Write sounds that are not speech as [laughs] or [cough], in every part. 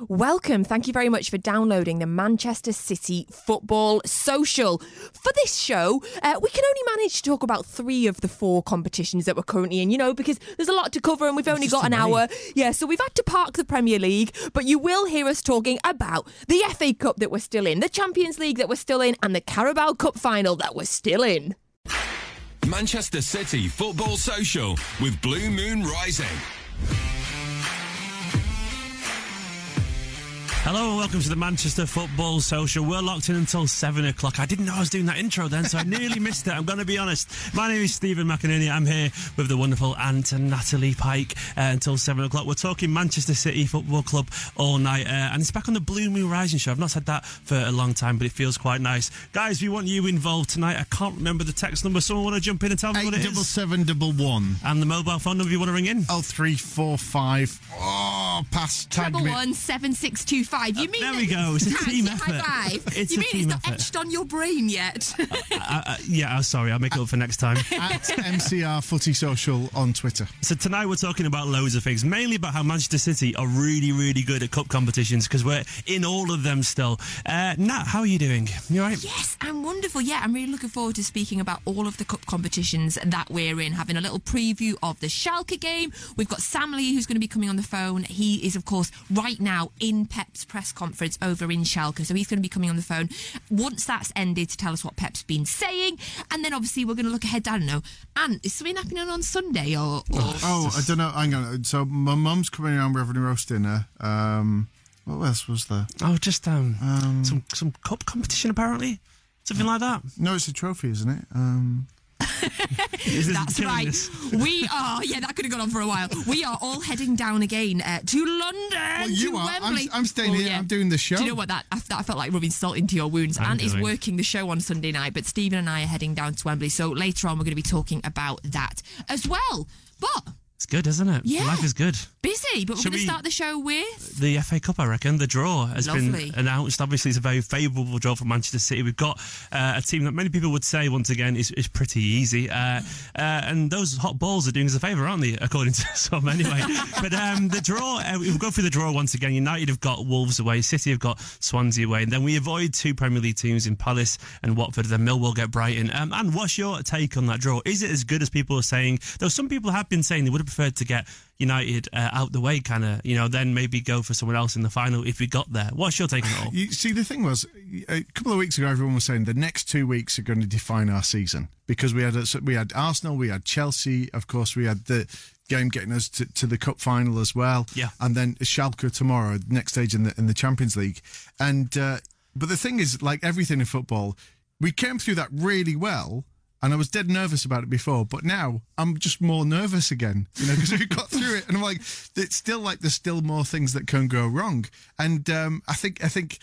Welcome. Thank you very much for downloading the Manchester City Football Social. For this show, uh, we can only manage to talk about three of the four competitions that we're currently in, you know, because there's a lot to cover and we've only got an hour. Yeah, so we've had to park the Premier League, but you will hear us talking about the FA Cup that we're still in, the Champions League that we're still in, and the Carabao Cup final that we're still in. Manchester City Football Social with Blue Moon Rising. Hello and welcome to the Manchester Football Social. We're locked in until seven o'clock. I didn't know I was doing that intro then, so I nearly [laughs] missed it. I'm going to be honest. My name is Stephen McInerney. I'm here with the wonderful Ant Natalie Pike uh, until seven o'clock. We're talking Manchester City Football Club all night, uh, and it's back on the Blue Moon Rising show. I've not said that for a long time, but it feels quite nice. Guys, we want you involved tonight. I can't remember the text number. Someone want to jump in and tell me Eight what it double is? seven double one. And the mobile phone number you want to ring in? Oh three four five. Oh, pass tag Triple me. one seven six two five. You mean there that- we go. It's a High team five. effort. It's you a mean team it's not effort. etched on your brain yet? Uh, uh, yeah, oh, sorry. I'll make it up for next time. [laughs] At MCR Footy Social on Twitter. So tonight we're talking about loads of things, mainly about how Manchester City are really, really good at cup competitions because we're in all of them still. Uh, Nat, how are you doing? You all right? Yes, I'm wonderful. Yeah, I'm really looking forward to speaking about all of the cup competitions that we're in, having a little preview of the Schalke game. We've got Sam Lee who's going to be coming on the phone. He is, of course, right now in Pep's press conference over in Schalke, so he's going to be coming on the phone once that's ended to tell us what Pep's been saying. And then obviously we're going to look ahead. I don't know. And is something happening on Sunday or? or Oh, I don't know. Hang on. So my mum's coming around. We're having a roast dinner. Um, what else was there? Oh, just um, some some cup competition apparently, something like that. No, it's a trophy, isn't it? Um, Is this That's right. We are. Yeah, that could have gone on for a while. We are all heading down again uh, to London. well, you to are. I'm, Wembley. I'm staying Well, here. yeah. I'm doing the show. Do you know what? That I, that I felt like rubbing salt into your wounds. I'm Ant is working the show on Sunday night, but Stephen and I are heading down to Wembley. So later on, we're going to be talking about that as well. But It's good, isn't it? Yeah. Life is good. busy. But we're Shall going to we- start the show with. The FA Cup, I reckon, the draw has Lovely. been announced. Obviously, it's a very favourable draw for Manchester City. We've got uh, a team that many people would say, once again, is, is pretty easy. Uh, uh, and those hot balls are doing us a favour, aren't they? According to [laughs] some, anyway. but um, the draw, uh, we'll go through the draw once again. United have got Wolves away, City have got Swansea away. And then we avoid two Premier League teams in Palace and Watford. Then Millwall get Brighton. Um, and what's your take on that draw? Is it as good as people are saying? Though some people have been saying they would have preferred to get United uh, out the way, kind of, you know, then maybe go for someone else in the final if we got there. What's your take on it all? You see, the thing was, a couple of weeks ago, everyone was saying the next two weeks are going to define our season because we had we had Arsenal, we had Chelsea, of course, we had the game getting us to, to the cup final as well, Yeah. and then Schalke tomorrow, next stage in the in the Champions League, and uh, but the thing is, like everything in football, we came through that really well. And I was dead nervous about it before, but now I'm just more nervous again, you know, because we got through it, and I'm like, it's still like there's still more things that can go wrong, and um, I think I think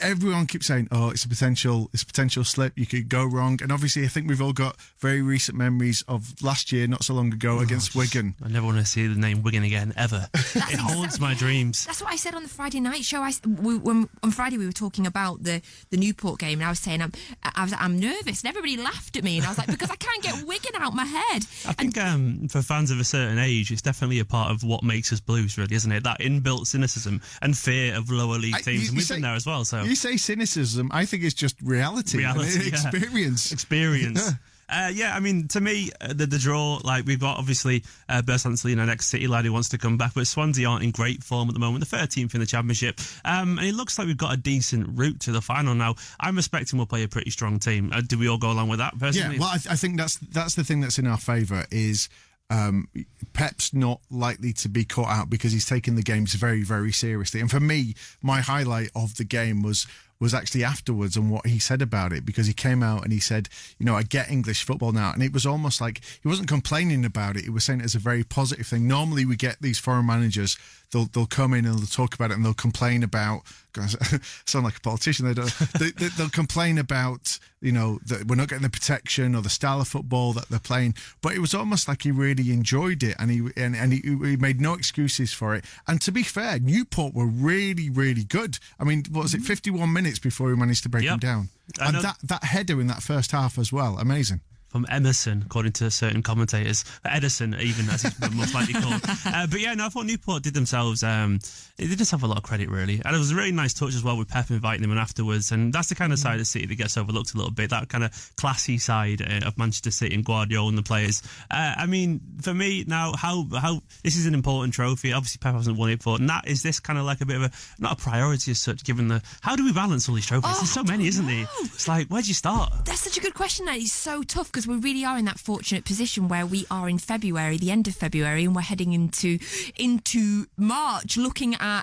everyone keeps saying, "Oh, it's a potential, it's a potential slip. You could go wrong." And obviously, I think we've all got very recent memories of last year, not so long ago, against Wigan. I never want to see the name Wigan again ever. [laughs] it haunts my dreams. That's what I said on the Friday night show. I we, when, on Friday we were talking about the, the Newport game, and I was saying I'm I was I'm nervous, and everybody laughed at me, and I was like because I can't get Wigan out of my head. [laughs] I think um, for fans of a certain age, it's definitely a part of what makes us blues, really, isn't it? That inbuilt cynicism and fear of lower league I- teams. you- and we've say- been there as well. So You say cynicism. I think it's just reality, reality, yeah. experience. experience. [laughs] Uh, yeah, I mean, to me, uh, the, the draw, like, we've got obviously uh, Bersant Celina, next City lad who wants to come back, but Swansea aren't in great form at the moment. The 13th in the Championship. Um, and it looks like we've got a decent route to the final now. I'm expecting we'll play a pretty strong team. Uh, do we all go along with that, Yeah, personally? well, I, th- I think that's that's the thing that's in our favour is um, Pep's not likely to be caught out because he's taking the games very, very seriously. And for me, my highlight of the game was was actually afterwards and what he said about it because he came out and he said, you know, I get English football now, and it was almost like he wasn't complaining about it. He was saying it as a very positive thing. Normally, we get these foreign managers. They'll, they'll come in and they'll talk about it and they'll complain about. Guys, [laughs] sound like a politician. They don't. They, they, they'll complain about you know that we're not getting the protection or the style of football that they're playing. But it was almost like he really enjoyed it and he and, and he, he made no excuses for it. And to be fair, Newport were really really good. I mean, what was it? Mm-hmm. Fifty one minutes before he managed to break Yep. them down. And that that header in that first half as well, amazing. From Emerson, according to certain commentators. Ederson, even as he's most likely called. [laughs] Uh, but yeah, no, I thought Newport did themselves. Um, they did just have a lot of credit, really, and it was a really nice touch as well with Pep inviting them in afterwards. And that's the kind of side of the City that gets overlooked a little bit. That kind of classy side uh, of Manchester City and Guardiola and the players. Uh, I mean, for me now, how how this is an important trophy. Obviously, Pep hasn't won it before. And that is this kind of like a bit of a not a priority as such. Given the how do we balance all these trophies? Oh, There's so many, isn't there? It's like where do you start? That's such a good question. That is so tough because we really are in that fortunate position where we are in February, the end of February, and we're heading into into March, looking at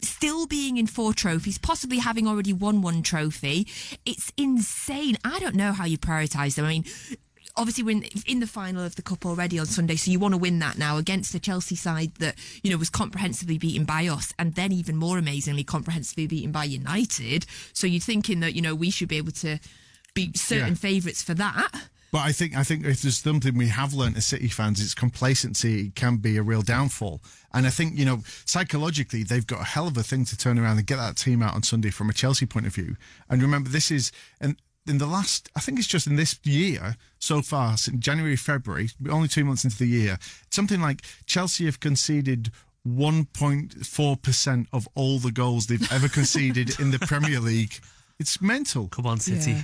still being in four trophies, possibly having already won one trophy. It's insane. I don't know how you prioritise them. I mean. Obviously, we're in, in the final of the cup already on Sunday, so you want to win that now against the Chelsea side that you know was comprehensively beaten by us, and then even more amazingly comprehensively beaten by United. So you're thinking that you know we should be able to be certain Yeah. favourites for that. But I think I think if there's something we have learnt as City fans, it's complacency can be a real downfall. And I think you know psychologically they've got a hell of a thing to turn around and get that team out on Sunday from a Chelsea point of view. And remember, this is and in the last I think it's just in this year so far, since January February, only two months into the year, something like Chelsea have conceded. 1.4 percent of all the goals they've ever conceded in the Premier [laughs] League. It's mental. Come on, City. [laughs]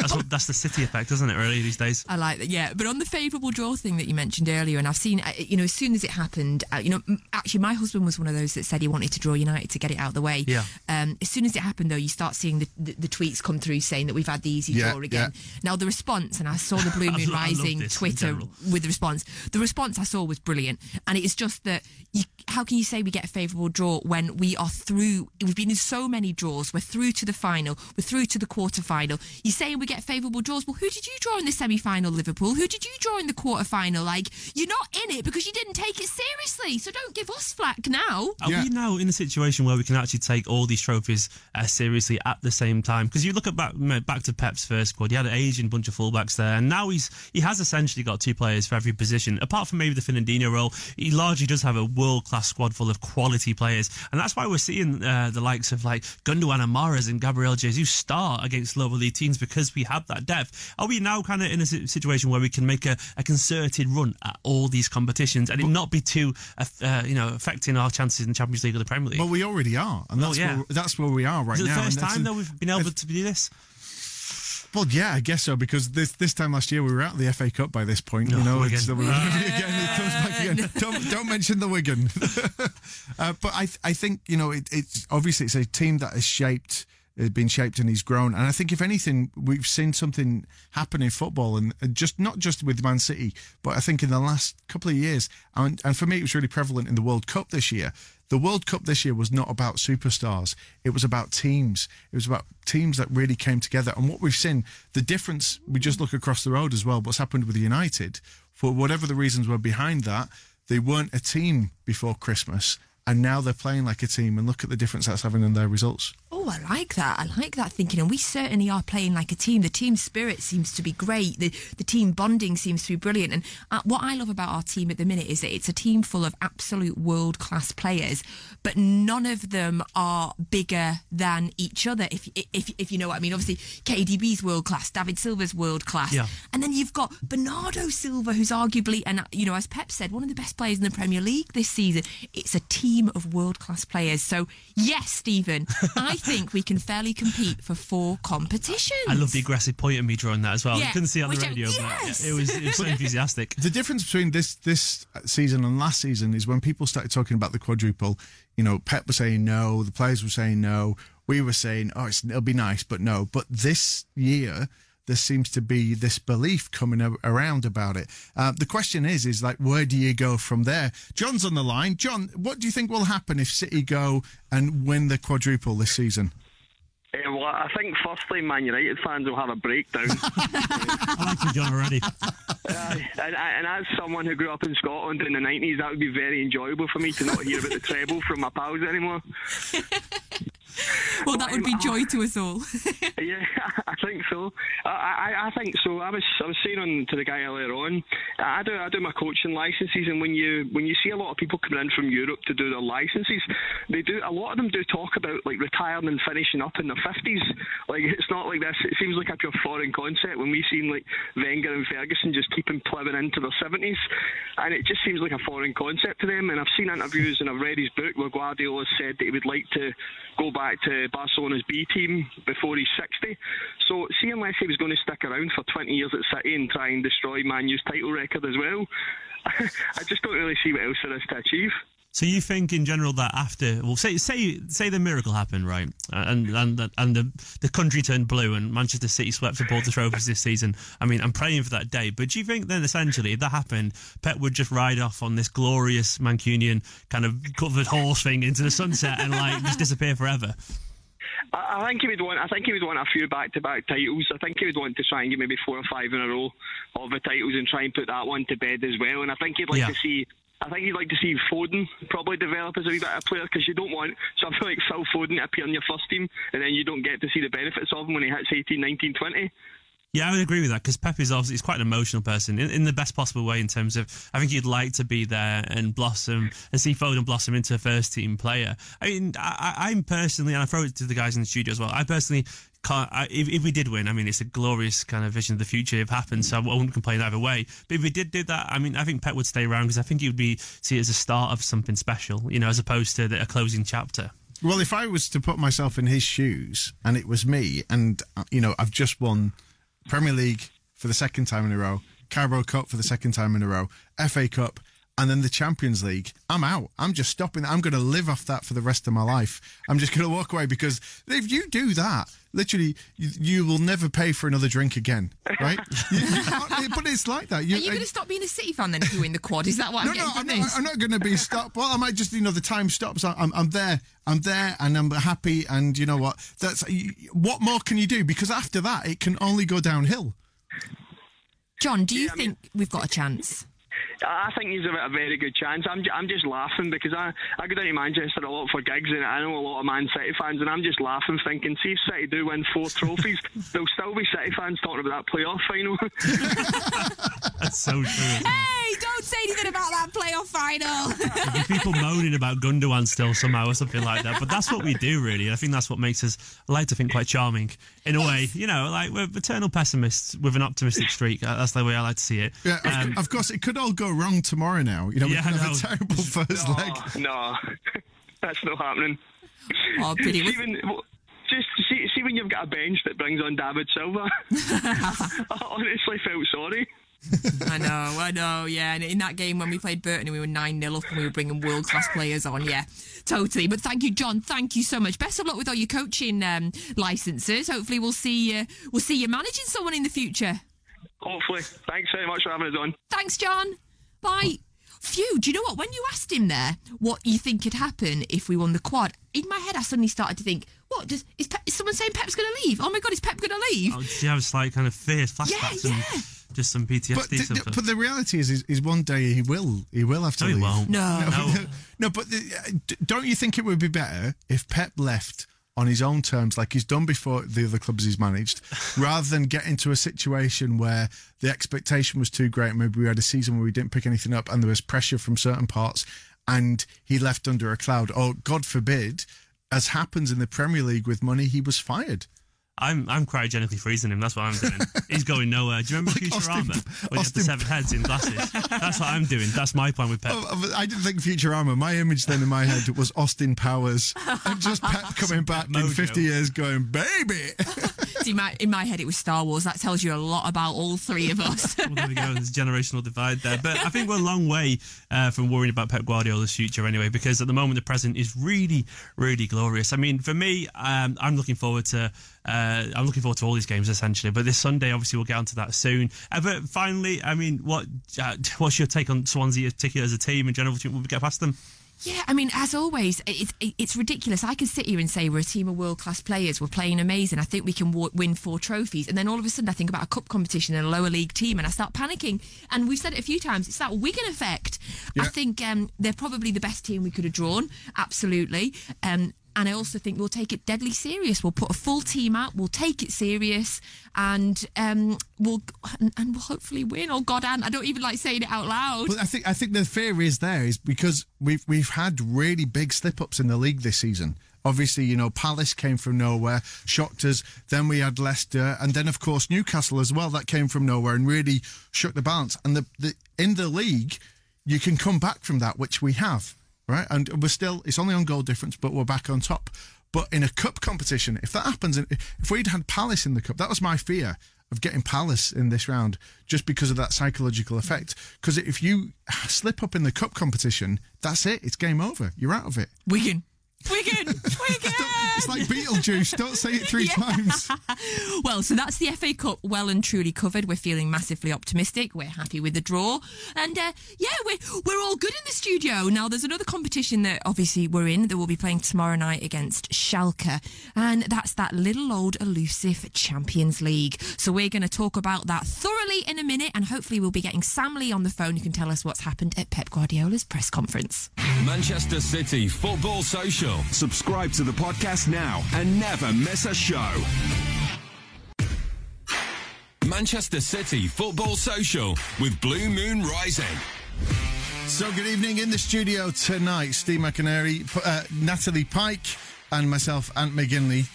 that's what, that's the City effect, isn't it? Really, these days. I like that, yeah. But on the favourable draw thing that you mentioned earlier, and I've seen, uh, you know, as soon as it happened, uh, you know, actually, my husband was one of those that said he wanted to draw United to get it out of the way. Yeah. Um, as soon as it happened, though, you start seeing the, the, the tweets come through saying that we've had the easy Yeah, draw again. Now, the response, and I saw the Blue [laughs] Moon lo- I love Rising Twitter with the response. The response I saw was brilliant, and it is just that you, how can you say we get a favourable draw when we are through? We've been in so many draws. We're through to the final. We're through to the quarter final. You're saying we get favourable draws. Well, who did you draw in the semi final? Liverpool. Who did you draw in the quarter final? Like you're not in it because you didn't take it seriously. So don't give us flack now. Are Yeah. we now in a situation where we can actually take all these trophies uh, seriously at the same time? Because you look at back back to Pep's first squad, he had an aging bunch of fullbacks there, and now he's he has essentially got two players for every position. Apart from maybe the Fernandinho role, he largely does have a world class squad full of quality players, and that's why we're seeing uh, the likes of like Gundogan and Mahrez and Gabriel Jesus start against lower league teams because we have that depth. Are we now kind of in a situation where we can make a, a concerted run at all these competitions and it not be too uh, you know affecting our chances in the Champions League or the Premier League? Well, we already are, and that's yeah. where, that's where we are right now. Is it the first time though we've been able to do this? Well, yeah, I guess so because this this time last year we were out of the FA Cup by this point. You Oh, know, Wigan. it's, again, [laughs] it comes back again. [laughs] Don't don't mention the Wigan. [laughs] uh, but I I think you know it, it's obviously it's a team that has shaped. Has been shaped and he's grown, and I think if anything, we've seen something happen in football, and and just not just with Man City, but I think in the last couple of years, and, and for me, it was really prevalent in the World Cup this year. The World Cup this year was not about superstars. It was about teams. It was about teams that really came together. And what we've seen, the difference, we just look across the road as well, what's happened with United, for whatever the reasons were behind that, they weren't a team before Christmas. And now they're playing like a team, and look at the difference that's having in their results. Oh, I like that. I like that thinking. And we certainly are playing like a team. The team spirit seems to be great. The, the team bonding seems to be brilliant. And uh, what I love about our team at the minute is that it's a team full of absolute world class players, but none of them are bigger than each other. If, if, if you know what I mean. Obviously, KDB's world class, David Silva's world class. Yeah. And then you've got Bernardo Silva, who's arguably, and uh, you know, as Pep said, one of the best players in the Premier League this season. It's a team of world class players. So, yes, Stephen, I think we can fairly compete for four competitions. I love the aggressive point of me drawing that as well. Yeah, I couldn't see it on the which I- radio, yes! but it was, it was so enthusiastic. [laughs] The difference between this this season and last season is when people started talking about the quadruple. You know, Pep was saying no, the players were saying no, we were saying, oh, it's, it'll be nice, but no. But this year, there seems to be this belief coming a- around about it. Uh, the question is, is like, where do you go from there? John's on the line. John, what do you think will happen if City go and win the quadruple this season? Well, I think firstly, Man United fans will have a breakdown. [laughs] I like you, John, already. Uh, and, and as someone who grew up in Scotland in the 90s, that would be very enjoyable for me to not hear about the treble from my pals anymore. [laughs] [laughs] well, that would be joy to us all. [laughs] Yeah, [laughs] I think so. I, I, I think so. I was I was saying on to the guy earlier on. I do I do my coaching licenses, and when you when you see a lot of people coming in from Europe to do their licenses, they do a lot of them do talk about like retiring and finishing up in their fifties. Like it's not like this. It seems like a pure foreign concept when we seen like Wenger and Ferguson just keeping plowing into their seventies, and it just seems like a foreign concept to them. And I've seen interviews and I've read his book where Guardiola said that he would like to go back to Barcelona's B team before he's 60. So, see, unless he was going to stick around for 20 years at City and try and destroy Man U's title record as well, [laughs] I just don't really see what else there is to achieve. So you think in general that after, well, say say say the miracle happened, right, uh, and and and the the country turned blue and Manchester City swept the trophies this season. I mean, I'm praying for that day. But do you think then essentially, if that happened, Pep would just ride off on this glorious Mancunian kind of covered horse thing into the sunset and like just disappear forever? I I think he would want. I think he would want a few back-to-back titles. I think he would want to try and get maybe four or five in a row of the titles and try and put that one to bed as well. And I think he'd like Yeah. to see. I think he'd like to see Foden probably develop as a wee bit of player because you don't want something like Phil Foden to appear in your first team and then you don't get to see the benefits of him when he hits 18, 19, 20. Yeah, I would agree with that because Pep is obviously he's quite an emotional person in, in the best possible way. In terms of, I think he'd like to be there and blossom and see Foden blossom into a first team player. I mean, I, I'm personally, and I throw it to the guys in the studio as well. I personally can't. I, if, if we did win, I mean, it's a glorious kind of vision of the future if it happens. So I wouldn't complain either way. But if we did do that, I mean, I think Pep would stay around because I think he would be see it as a start of something special, you know, as opposed to the, a closing chapter. Well, if I was to put myself in his shoes and it was me, and uh, you know, I've just won Premier League for the second time in a row, Carabao Cup for the second time in a row, FA Cup, and then the Champions League, I'm out. I'm just stopping. I'm going to live off that for the rest of my life. I'm just going to walk away because if you do that, literally, you, you will never pay for another drink again, right? [laughs] You- you but it's like that. You, Are you going to stop being a City fan then if you win the quad? Is that what no, I'm no, getting I'm not. I'm not going to be stopped. Well, I might just, you know, the time stops. I'm, I'm there. I'm there, and I'm happy. And you know what? That's what more can you do? Because after that, it can only go downhill. John, do you think we've got a chance? I think he's a, a very good chance. I'm, I'm just laughing because I, I go down to Manchester a lot for gigs and I know a lot of Man City fans and I'm just laughing thinking, see if City do win four [laughs] trophies, there'll still be City fans talking about that playoff final. [laughs] That's so true. Hey, don't say anything about that playoff final. [laughs] There'd be people moaning about Gundogan still somehow or something like that. But that's what we do, really. I think that's what makes us, I like to think, quite charming in a way. You know, like we're eternal pessimists with an optimistic streak. That's the way I like to see it. Yeah, of, Um, of course, it could all go wrong tomorrow. Now, you know, we Yeah, could have know. a terrible [laughs] first leg. no, [laughs] that's not happening. oh, brilliant. See when, just see, see when you've got a bench that brings on David Silva. I [laughs] honestly felt sorry. I know, I know, yeah. And in that game when we played Burton and we were 9 0 up and we were bringing world class players on, yeah, totally. But thank you, John. Thank you so much. Best of luck with all your coaching um, licenses. Hopefully, we'll see, uh, we'll see you managing someone in the future. Hopefully. Thanks very much for having us on. Thanks, John. Bye. Phew, do you know what? When you asked him there what you think could happen if we won the quad, in my head I suddenly started to think, what, does, is, Pep, is someone saying Pep's going to leave? Oh my God, is Pep going to leave? oh, do you have a slight kind of fear, flashbacks, Yeah, and yeah. just some PTSD But the, stuff? but the reality is, is, is one day he will, he will have to no, he leave. won't. No. no. No, [laughs] but the, uh, d- don't you think it would be better if Pep left on his own terms, like he's done before the other clubs he's managed, [laughs] rather than get into a situation where the expectation was too great. Maybe we had a season where we didn't pick anything up and there was pressure from certain parts and he left under a cloud. Or, God forbid, as happens in the Premier League with money, he was fired. I'm I'm cryogenically freezing him. That's what I'm doing. He's going nowhere. Do you remember [laughs] Like Futurama Austin- when he had the seven heads in glasses? That's what I'm doing. That's my plan with Pep. Oh, I didn't think Futurama. My image then in my head was Austin Powers and just Pep [laughs] coming back in 50 years going, baby. [laughs] See, my, in my head, it was Star Wars. That tells you a lot about all three of us. well, there we go. There's a generational divide there. But I think we're a long way uh, from worrying about Pep Guardiola's future anyway, because at the moment the present is really, really glorious. I mean, for me, um, I'm looking forward to. Uh, I'm looking forward to all these games essentially, but this Sunday, obviously, we'll get onto that soon. Uh, but finally, I mean, what uh, [laughs] what's your take on Swansea, particularly as a team in general? Do you think we'll get past them? Yeah, I mean, as always, it's it's ridiculous. I can sit here and say we're a team of world class players. We're playing amazing. I think we can w- win four trophies, and then all of a sudden, I think about a cup competition and a lower league team, and I start panicking. And we've said it a few times. It's that Wigan effect. I think um, they're probably the best team we could have drawn. Absolutely. Um, and I also think we'll take it deadly serious. We'll put a full team out. We'll take it serious, and um, we'll and, and we'll hopefully win. Oh God, Anne, I don't even like saying it out loud. But I think I think the fear is there is because we've we've had really big slip ups in the league this season. Obviously, you know, Palace came from nowhere, shocked us. Then we had Leicester, and then of course Newcastle as well. That came from nowhere and really shook the balance. And the, the in the league, you can come back from that, which we have, right? And we're still it's only on goal difference, but we're back on top. But in a cup competition, if that happens, if we'd had Palace in the cup, that was my fear of getting Palace in this round just because of that psychological effect. Because if you slip up in the cup competition, that's it. It's game over. You're out of it. We can Wigan, Wigan, Wigan. It's like Beetlejuice. Don't say it three [laughs] times. [laughs] Well, so that's the FA Cup well and truly covered. We're feeling massively optimistic. We're happy with the draw, and uh, yeah, we're we're all good in the studio. Now, there's another competition that obviously we're in that we'll be playing tomorrow night against Schalke, and that's that little old elusive Champions League. So we're going to talk about that thoroughly in a minute, and hopefully we'll be getting Sam Lee on the phone who can tell us what's happened at Pep Guardiola's press conference. Manchester City Football Social. Subscribe to the podcast now and never miss a show. Manchester City Football Social with Blue Moon Rising. So, good evening in the studio tonight. Steve McInerney, uh, Natalie Pike, and myself, Ant McGinley.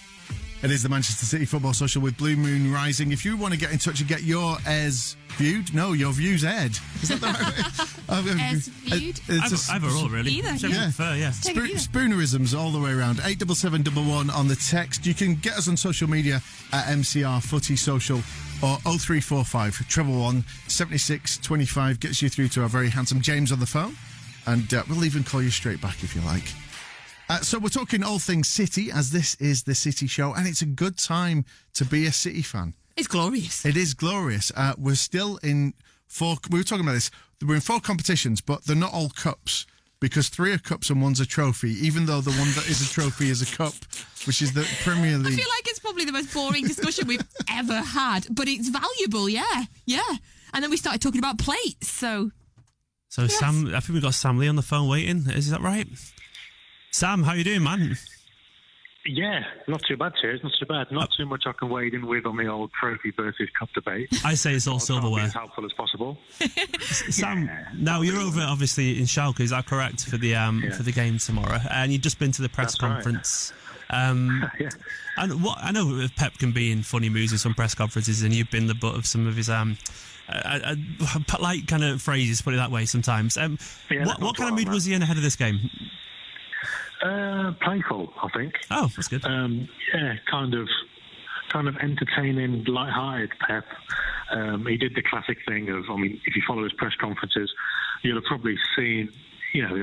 It is the Manchester City Football Social with Blue Moon Rising. If you want to get in touch and get your airs viewed, no, your views aired. Is that the right way? [laughs] Airs [laughs] viewed? It's Either, a- either or, really. Either, yeah. prefer, yeah. Take Spo- either. spoonerisms all the way around. Eight double seven double one on the text. You can get us on social media at MCR Footy Social or 0345 treble one 76 25 gets you through to our very handsome James on the phone, and uh, we'll even call you straight back if you like. Uh, so we're talking all things City, as this is the City Show, and it's a good time to be a City fan. It's glorious. It is glorious. Uh, we're still in four. We were talking about this. We're in four competitions, but they're not all cups because three are cups and one's a trophy. Even though the one that is a trophy is a cup, which is the Premier League. I feel like it's probably the most boring discussion we've ever had, but it's valuable, yeah, yeah. And then we started talking about plates, so So Sam, I think we've got Sam Lee on the phone waiting. Is that right? Sam, how you doing, man? Yeah, not too bad, cheers. Not too bad. Not too much I can wade in with on the old trophy versus cup debate. I say it's all I'll try and be silverware. as helpful as possible. [laughs] Sam, now you're over obviously in Schalke. Is that correct for the um Yeah. for the game tomorrow? And you've just been to the press That's right. conference. [laughs] Um, yeah. and what I know Pep can be in funny moods in some press conferences, and you've been the butt of some of his um. Uh, uh, polite kind of phrases, put it that way. Sometimes, um, Yeah, what, what kind of mood long, was he in ahead of this game? Uh, playful, I think. Oh, that's good. Um, yeah, kind of, kind of entertaining, light-hearted Pep. Um, he did the classic thing of, I mean, if you follow his press conferences, you'll have probably seen, you know,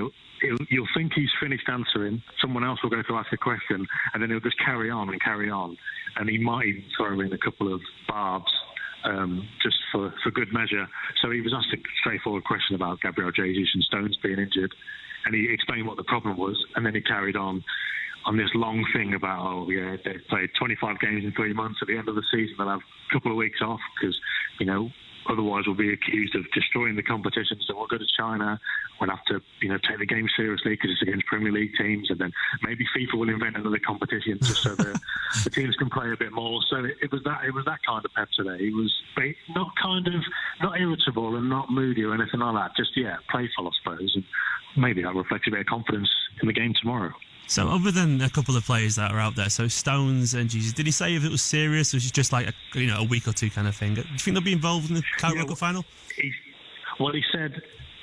he'll, you'll think he's finished answering. Someone else will go to ask a question, and then he'll just carry on and carry on, and he might even throw in a couple of barbs. Um, just for, for good measure. So he was asked a straightforward question about Gabriel Jesus and Stones being injured, and he explained what the problem was, and then he carried on on this long thing about, oh, yeah, they've played 25 games in three months. At the end of the season, they'll have a couple of weeks off because, you know, otherwise we'll be accused of destroying the competition. So we'll go to China. We'll have to, you know, take the game seriously because it's against Premier League teams, and then maybe FIFA will invent another competition just so the, [laughs] the teams can play a bit more. So it, it was that it was that kind of Pep today. He was not kind of not irritable and not moody or anything like that. Just yeah, playful, I suppose, and maybe that reflects a bit of confidence in the game tomorrow. So, other than a couple of players that are out there, so Stones and Jesus, did he say if it was serious or was it just like a, you know a week or two kind of thing? Do you think they'll be involved in the Carabao Yeah, final? He, well, he said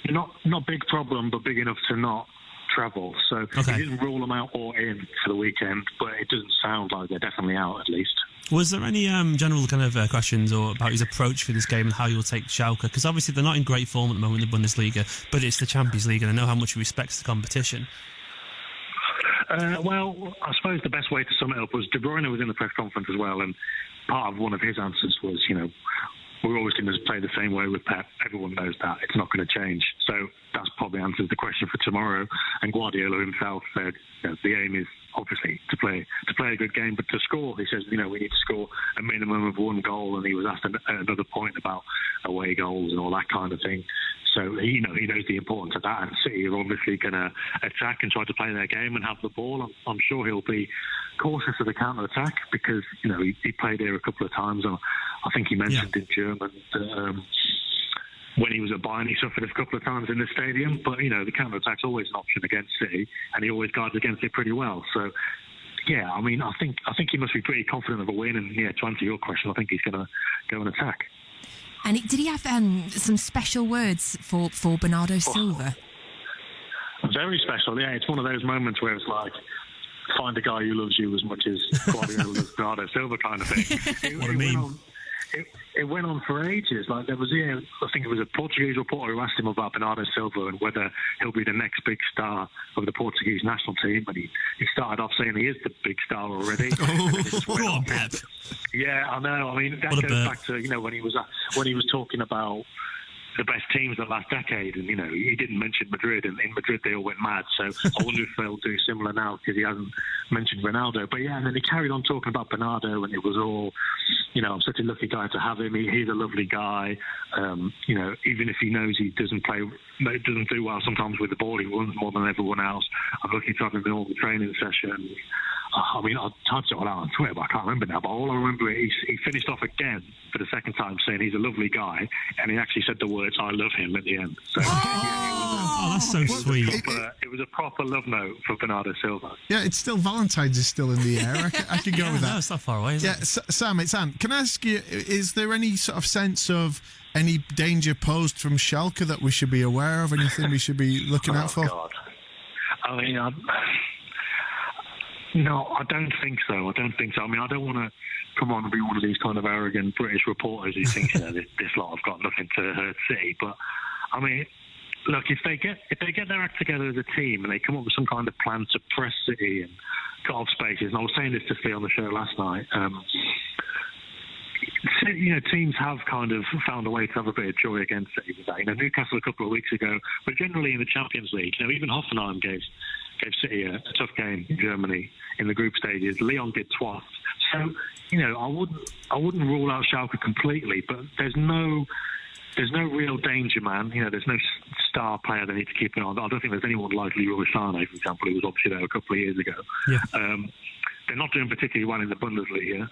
not not big problem, but big enough to not travel. So Okay. he didn't rule them out or in for the weekend, but it doesn't sound like they're definitely out at least. Was there any um, general kind of uh, questions or about his approach for this game and how will take Schalke? Because obviously they're not in great form at the moment in the Bundesliga, but it's the Champions League, and I know how much he respects the competition. Uh, well, I suppose the best way to sum it up was De Bruyne was in the press conference as well, and part of one of his answers was, you know, we're always going to play the same way with Pep. Everyone knows that it's not going to change. So that's probably answers the question for tomorrow. And Guardiola himself said you know, the aim is obviously to play to play a good game, but to score. He says, you know, we need to score a minimum of one goal. And he was asked an, another point about away goals and all that kind of thing. So he, you know, he knows the importance of that. And City are obviously going to attack and try to play their game and have the ball. I'm, I'm sure he'll be cautious of the counter attack because you know he, he played here a couple of times. And I think he mentioned in German. Um, when he was at Bayern, he suffered a couple of times in the stadium. But you know, the counter attack's always an option against City, and he always guards against it pretty well. So, yeah, I mean, I think I think he must be pretty confident of a win. And yeah, to answer your question, I think he's going to go and attack. And it, did he have um, some special words for, for Bernardo Silva? Very special, yeah. It's one of those moments where it's like find a guy who loves you as much as Guardiola [laughs] loves Bernardo Silva kind of thing. It, What a it went meme. It, it went on for ages. Like there was, yeah, I think it was a Portuguese reporter who asked him about Bernardo Silva and whether he'll be the next big star of the Portuguese national team. And he, he started off saying he is the big star already. [laughs] And it just went Go on, on. Pep. Yeah, I know. I mean, that What goes back to you know when he was uh, when he was talking about the best teams of the last decade, and you know he didn't mention Madrid, and in Madrid they all went mad. So I wonder if they'll do similar now because he hasn't mentioned Ronaldo. But yeah, and then he carried on talking about Bernardo, and it was all, you know, I'm such a lucky guy to have him. He, he's a lovely guy. Um, you know, even if he knows he doesn't play, doesn't do well sometimes with the ball, he runs more than everyone else. I'm lucky to have him in all the training sessions. I mean, I typed it all out on Twitter, but I can't remember now. But all I remember is he finished off again for the second time saying he's a lovely guy, and he actually said the words "I love him" at the end. So Oh, oh that's so sweet. it, was a proper, it was a proper love note for Bernardo Silva. Yeah, it's still Valentine's is still in the air. I can, I can go Yeah, with no, that. it's not far away, is Yeah, it? S- Sam, it's Anne. Can I ask you, is there any sort of sense of any danger posed from Schalke that we should be aware of? Anything we should be looking oh, out for? Oh, God. I mean, I, no, I don't think so. I don't think so. I mean, I don't want to come on and be one of these kind of arrogant British reporters who thinks you know, this, this lot have got nothing to hurt City. But I mean, look, if they get if they get their act together as a team and they come up with some kind of plan to press City and cut off spaces, and I was saying this to Steve on the show last night. Um, you know, teams have kind of found a way to have a bit of joy against City with. You know, Newcastle a couple of weeks ago, but generally in the Champions League, you know, even Hoffenheim gave gave City a, a tough game in Germany in the group stages. Lyon did twice. So, you know, I wouldn't I wouldn't rule out Schalke completely, but there's no there's no real danger, man. You know, there's no star player they need to keep an eye on. I don't think there's anyone like Leroy Sane, for example, who was obviously there a couple of years ago. Yeah. Um, they're not doing particularly well in the Bundesliga.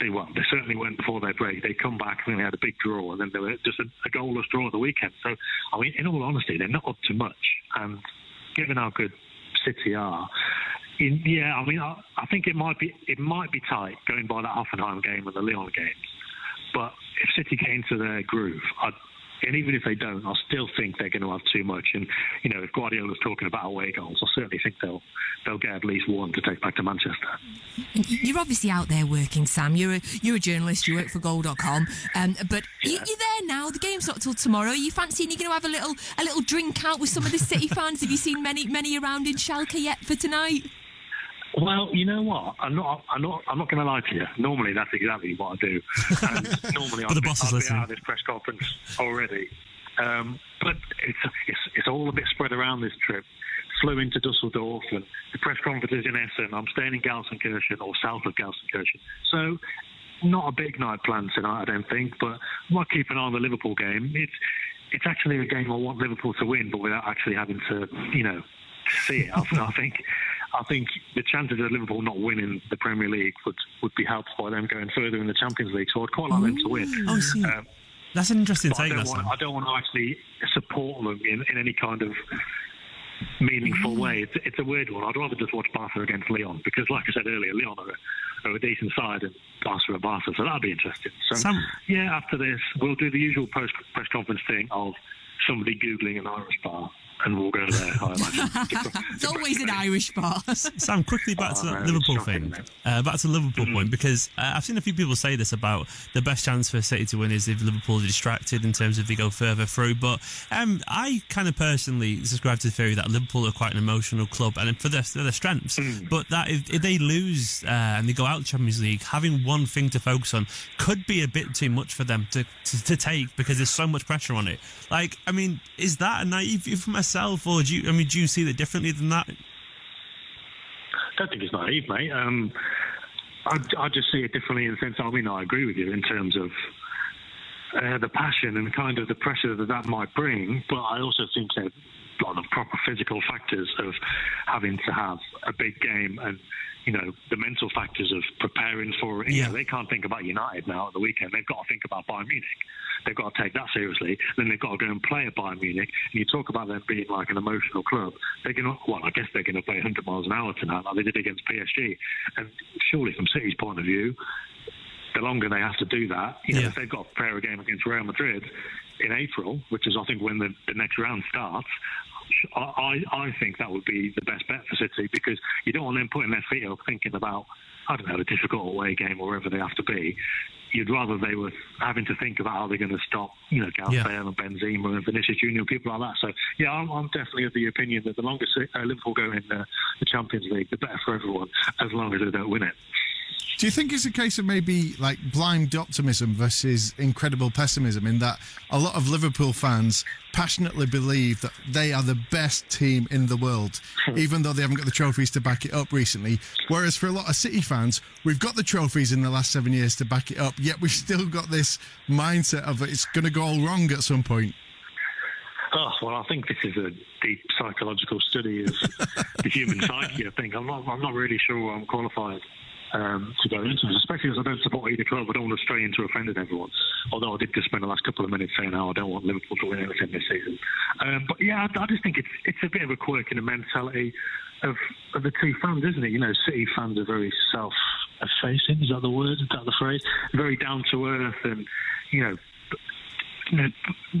They well, they certainly weren't before their break. They come back and they had a big draw, and then they were just a, a goalless draw at the weekend. So, I mean, in all honesty, they're not up to much. And given how good City are, in, yeah, I mean, I, I think it might be it might be tight going by that Hoffenheim game and the Lyon games. But if City get into their groove, I'd, and even if they don't, I still think they're going to have too much. And you know, if Guardiola's talking about away goals, I certainly think they'll they'll get at least one to take back to Manchester. You're obviously out there working, Sam. You're a, you're a journalist. You work for Goal.com. Um, but you, you're there now. The game's not till tomorrow. You fancying you're going to have a little a little drink out with some of the City fans? Have you seen many many around in Schalke yet for tonight? Well, you know what? I'm not. I'm not. I'm not going to lie to you. Normally, that's exactly what I do. And [laughs] normally, But I'd, the be, boss is I'd be out of this press conference already. Um, but it's, it's it's all a bit spread around this trip. Flew into Dusseldorf and the press conference is in Essen. I'm staying in Gelsenkirchen or south of Gelsenkirchen. So not a big night planned tonight, I don't think. But I might keep an eye on the Liverpool game. It's it's actually a game I want Liverpool to win, but without actually having to, you know, see it. I think I think the chances of Liverpool not winning the Premier League would, would be helped by them going further in the Champions League. So I'd quite like them to win. Oh, see. Um, That's an interesting but I don't, want, I don't want to actually support them in, in any kind of meaningful way. It's, it's a weird one. I'd rather just watch Barca against Lyon because, like I said earlier, Lyon are a, are a decent side and Barca are Barca, so that'd be interesting. So, Sam- yeah, after this, we'll do the usual post press conference thing of somebody googling an Irish bar, and we'll go there. I imagine. [laughs] It's always an Irish bar. [laughs] Sam, quickly back to Oh, that no, Liverpool thing. Uh, back to the Liverpool Mm-hmm. point because uh, I've seen a few people say this about the best chance for City to win is if Liverpool are distracted in terms of they go further through. But um, I kind of personally subscribe to the theory that Liverpool are quite an emotional club and for their, for their strengths. Mm. But that if, if they lose uh, and they go out of the Champions League, having one thing to focus on could be a bit too much for them to, to, to take because there's so much pressure on it. Like, I mean, is that a naive view for myself, or do you? I mean, do you see it differently than that? I don't think it's naive, mate. Um, I, I just see it differently in the sense. I mean, I agree with you in terms of uh, the passion and kind of the pressure that that might bring, but I also think that lot of proper physical factors of having to have a big game and you know the mental factors of preparing for it. You Yeah. know, they can't think about United now at the weekend. They've got to think about Bayern Munich. They've got to take that seriously. Then they've got to go and play at Bayern Munich. And you talk about them being like an emotional club. They're going to, well, I guess they're going to play 100 miles an hour tonight, like they did against PSG. And surely, from City's point of view, the longer they have to do that, you know, Yeah. if they've got to prepare a game against Real Madrid in April, which is I think when the, the next round starts, I, I think that would be the best bet for City because you don't want them putting their feet up thinking about I don't know a difficult away game or wherever they have to be. You'd rather they were having to think about how they're going to stop, you know, Gareth Yeah. Bale and Benzema and Vinicius Junior, people like that. So yeah, I'm, I'm definitely of the opinion that the longer uh, Liverpool go in uh, the Champions League, the better for everyone, as long as they don't win it. Do you think it's a case of maybe like blind optimism versus incredible pessimism in that a lot of Liverpool fans passionately believe that they are the best team in the world, hmm. even though they haven't got the trophies to back it up recently? Whereas for a lot of City fans, we've got the trophies in the last seven years to back it up, yet we've still got this mindset of it's going to go all wrong at some point. Oh, well, I think this is a deep psychological study of [laughs] the human psyche. I think I'm not. I'm not really sure I'm qualified um, to go into this, especially as I don't support either club. I don't want to stray into offending everyone. Although I did just spend the last couple of minutes saying how I don't want Liverpool to win anything this season. Um, but yeah, I, I just think it's it's a bit of a quirk in the mentality of, of the two fans, isn't it? You know, City fans are very self-effacing. Is that the word? Is that the phrase? Very down to earth, and you know you know,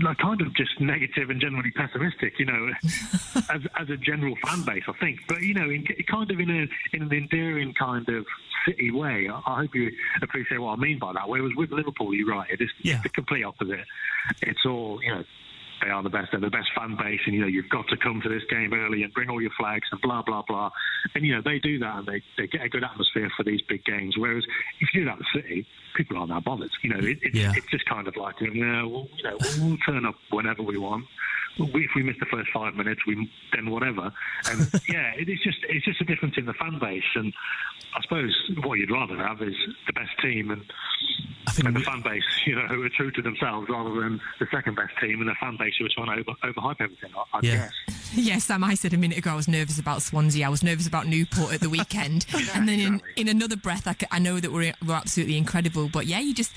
like kind of just negative and generally pessimistic, you know, [laughs] as as a general fan base, I think. But you know, in, kind of in a in an endearing kind of city way. I, I hope you appreciate what I mean by that. Whereas with Liverpool, you're right. It is Yeah. the complete opposite. It's all you know. They are the best. They're the best fan base, and you know you've got to come to this game early and bring all your flags and blah blah blah. And you know they do that, and they, they get a good atmosphere for these big games. Whereas if you do that in the City, people aren't that bothered. You know, it, it's, Yeah. it's just kind of like, you know, we'll, you know, we'll, we'll turn up whenever we want. We, if we miss the first five minutes, we then whatever. And [laughs] yeah, it is just it's just a difference in the fan base. And I suppose what you'd rather have is the best team and, I think and the we- fan base, you know, who are true to themselves, rather than the second best team and the fan base who are trying to over, overhype everything. I, I Yeah. guess. Yes, Sam, I said a minute ago I was nervous about Swansea. I was nervous about Newport at the [laughs] weekend. and then in, in another breath, I know that we're, we're absolutely incredible. But yeah, you just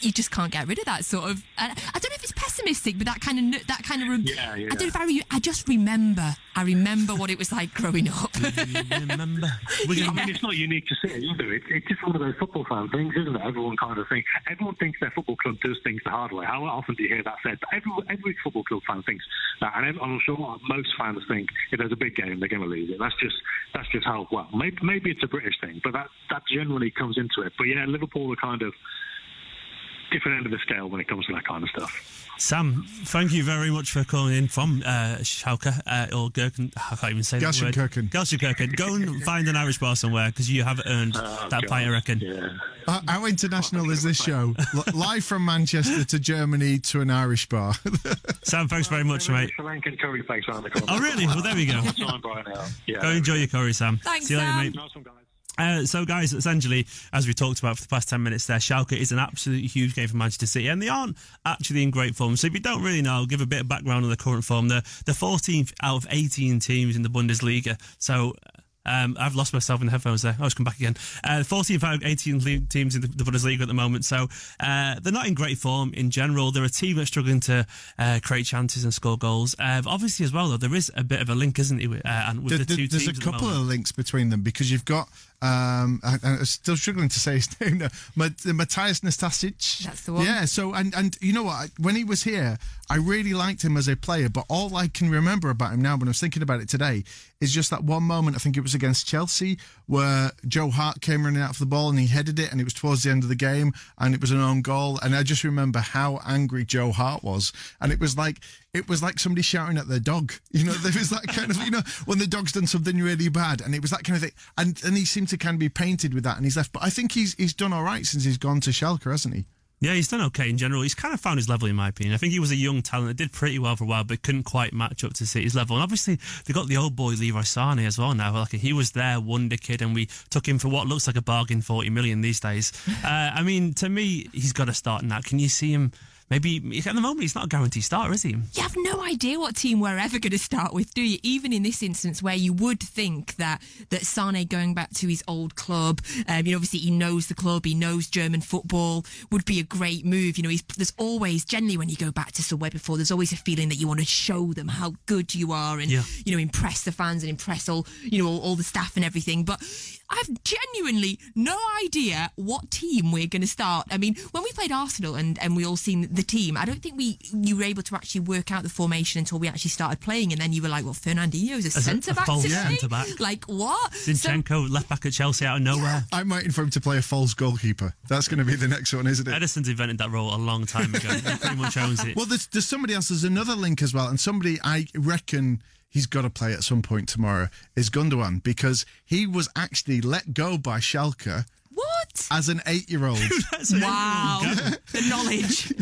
you just can't get rid of that sort of. I, I don't know if it's pessimistic, but that kind of that kind of. Rem- Yeah, yeah. I don't know if I, re- I just remember. I remember what it was like growing up. Remember, [laughs] we're I mean, it's not unique to City, is it? It's, it's just one of those football fan things, isn't it? Everyone kind of thinks, everyone thinks their football club does things the hard way. How often do you hear that said? But every, every football club fan thinks that, and I'm sure most fans think if there's a big game, they're going to lose it. That's just that's just how. Well, maybe, maybe it's a British thing, but that that generally comes into it. But yeah, Liverpool are kind of different end of the scale when it comes to that kind of stuff. Sam, thank you very much for calling in from uh, Schalke uh, or Gherkin. I can't even say that word. Gelsenkirchen. Gelsenkirchen. Go and [laughs] find an Irish bar somewhere because you have earned Oh, that God. pint, I reckon. Yeah. Uh, how international is this show? [laughs] Live from Manchester to Germany to an Irish bar. [laughs] Sam, thanks very much, mate. Sri Lankan curry place around the corner. Oh, really? Well, there we go. Time by now. Yeah. Go enjoy your curry, Sam. Thanks, See you later, Sam. mate. Nice one, guys. Uh, so, guys, essentially, as we talked about for the past 10 minutes there, Schalke is an absolutely huge game for Manchester City, and they aren't actually in great form. So, if you don't really know, I'll give a bit of background on the current form. They're the 14th out of 18 teams in the Bundesliga. So, um, I've lost myself in the headphones there. I'll just come back again. Uh, 14 out of 18 teams in the, the Bundesliga at the moment. So uh, they're not in great form in general. They're a team that's struggling to uh, create chances and score goals. Uh, obviously, as well, though, there is a bit of a link, isn't it, with, uh, with There- the two there's teams There's a the couple of links between them because you've got. Um, I, I'm still struggling to say his [laughs] name now. Mat- Matthias Nastasic. That's the one. Yeah. So and and you know what? When he was here, I really liked him as a player. But all I can remember about him now, when I was thinking about it today, is just that one moment. I think it was against Chelsea where Joe Hart came running out for the ball and he headed it, and it was towards the end of the game, and it was an own goal. And I just remember how angry Joe Hart was, and it was like it was like somebody shouting at their dog. [laughs] You know, there was that kind of, you know, when the dog's done something really bad, and it was that kind of thing. And and he seemed to kind of be painted with that, and he's left. But I think he's he's done all right since he's gone to Schalke, hasn't he? Yeah, he's done okay in general. He's kind of found his level, in my opinion. I think he was a young talent that did pretty well for a while, but couldn't quite match up to City's level. And obviously, they got the old boy Leroy Sane as well now. Like he was their wonder kid, and we took him for what looks like a bargain, forty million these days. [laughs] uh, I mean, to me, he's got to start now. Can you see him? Maybe at the moment he's not a guaranteed starter, is he? You have no idea what team we're ever going to start with, do you? Even in this instance, where you would think that that Sane going back to his old club, um, you know, obviously he knows the club, he knows German football, would be a great move. You know, he's, there's always generally when you go back to somewhere before, there's always a feeling that you want to show them how good you are and Yeah. you know impress the fans and impress all you know all, all the staff and everything. But I've genuinely no idea what team we're going to start. I mean, when we played Arsenal and, and we all seen the team, I don't think we you were able to actually work out the formation until we actually started playing, and then you were like, "Well, Fernandinho's a As a- centre back false today." centre-back. [laughs] Like what? So- Zinchenko left back at Chelsea out of nowhere. [laughs] I'm waiting for him to play a false goalkeeper. That's going to be the next one, isn't it? Ederson's invented that role a long time ago. he pretty much owns it. Well, there's, there's somebody else. There's another link as well, and somebody I reckon he's got to play at some point tomorrow is Gundogan because he was actually let go by Schalke what? as an eight-year-old. [laughs] Wow, the knowledge.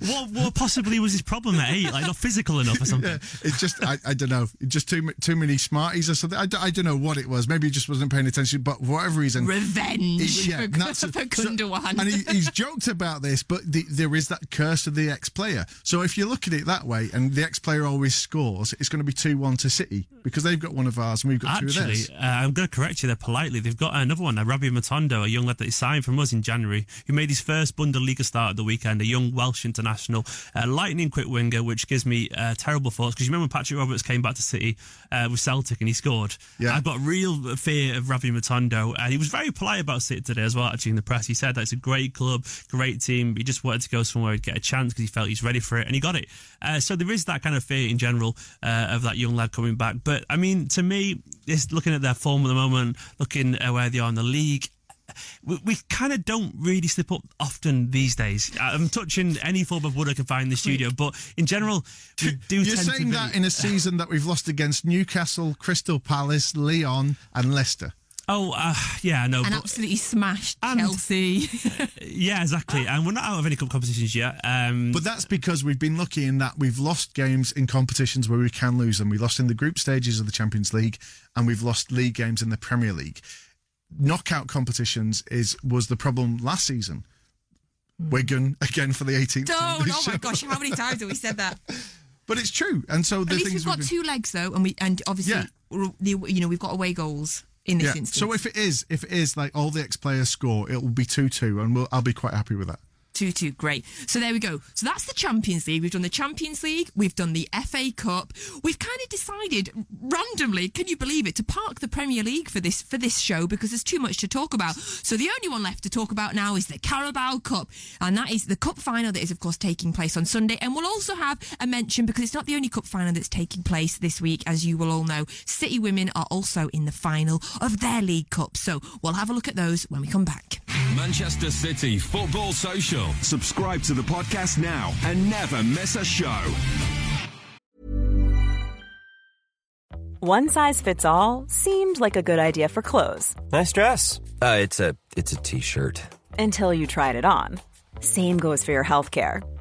[laughs] what, what possibly was his problem at eight? Like not physical enough or something? Yeah, it's just I, I don't know, just too m- too many smarties or something. I, d- I don't know what it was. Maybe he just wasn't paying attention, but for whatever reason, Revenge He- yeah, for, that's- [laughs] for Gundogan. and he, he's joked about this, but the, there is that curse of the ex-player. So if you look at it that way, and the ex-player always scores, it's going to be two-one to City because they've got one of ours and we've got two of Actually, theirs. uh, I'm going to correct you there politely. They've got another one, uh, Rabbi Matondo, a young lad that he signed from us in January, who made his first Bundesliga start at the weekend, a young Welsh international, uh, lightning quick winger, which gives me uh, terrible thoughts. Because you remember Patrick Roberts came back to City uh, with Celtic and he scored? Yeah. I've got real fear of Rabbi Matondo. And he was very polite about City today as well, actually, in the press. He said that it's a great club, great team. He just wanted to go somewhere he'd get a chance because he felt he's ready for it, and he got it. Uh, so there is that kind of fear in general uh, of that young lad coming back. But I mean, to me, it's looking at their form at the moment, looking at where they are in the league. We, we kind of don't really slip up often these days. I'm touching any form of wood I can find in the studio, but in general, we do You're tend saying to that in a season that we've lost against Newcastle, Crystal Palace, Lyon, and Leicester. Oh, uh, yeah, I know. and but- absolutely smashed And- Chelsea. [laughs] yeah, exactly. And we're not out of any cup competitions yet. Um, But that's because we've been lucky in that we've lost games in competitions where we can lose them. We lost in the group stages of the Champions League, and we've lost league games in the Premier League. Knockout competitions is was the problem last season. Hmm. Wigan again for the 18th. Don't. Oh my show. gosh, how many times have we said that? [laughs] But it's true, and so the At least we've got been- two legs though, and we and obviously Yeah. the, you know we've got away goals in this Yeah. instance. So if it is, if it is like all the ex players score, it will be two two, and we'll, I'll be quite happy with that. Two two, great. So there we go. So that's the Champions League. We've done the Champions League. We've done the FA Cup. We've kind of decided randomly, can you believe it, to park the Premier League for this for this show because there's too much to talk about. So the only one left to talk about now is the Carabao Cup, and that is the cup final that is of course taking place on Sunday. And we'll also have a mention because it's not the only cup final that's taking place this week, as you will all know. City women are also in the final of their League Cup. So we'll have a look at those when we come back. Manchester City Football Social. Subscribe to the podcast now and never miss a show. One size fits all seemed like a good idea for clothes Nice dress. Uh, it's a it's a t-shirt. until you tried it on. Same goes for your healthcare.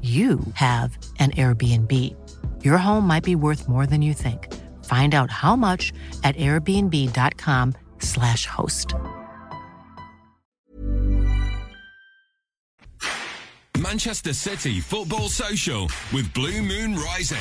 you have an Airbnb. Your home might be worth more than you think. Find out how much at airbnb.com/slash host. Manchester City Football Social with Blue Moon Rising.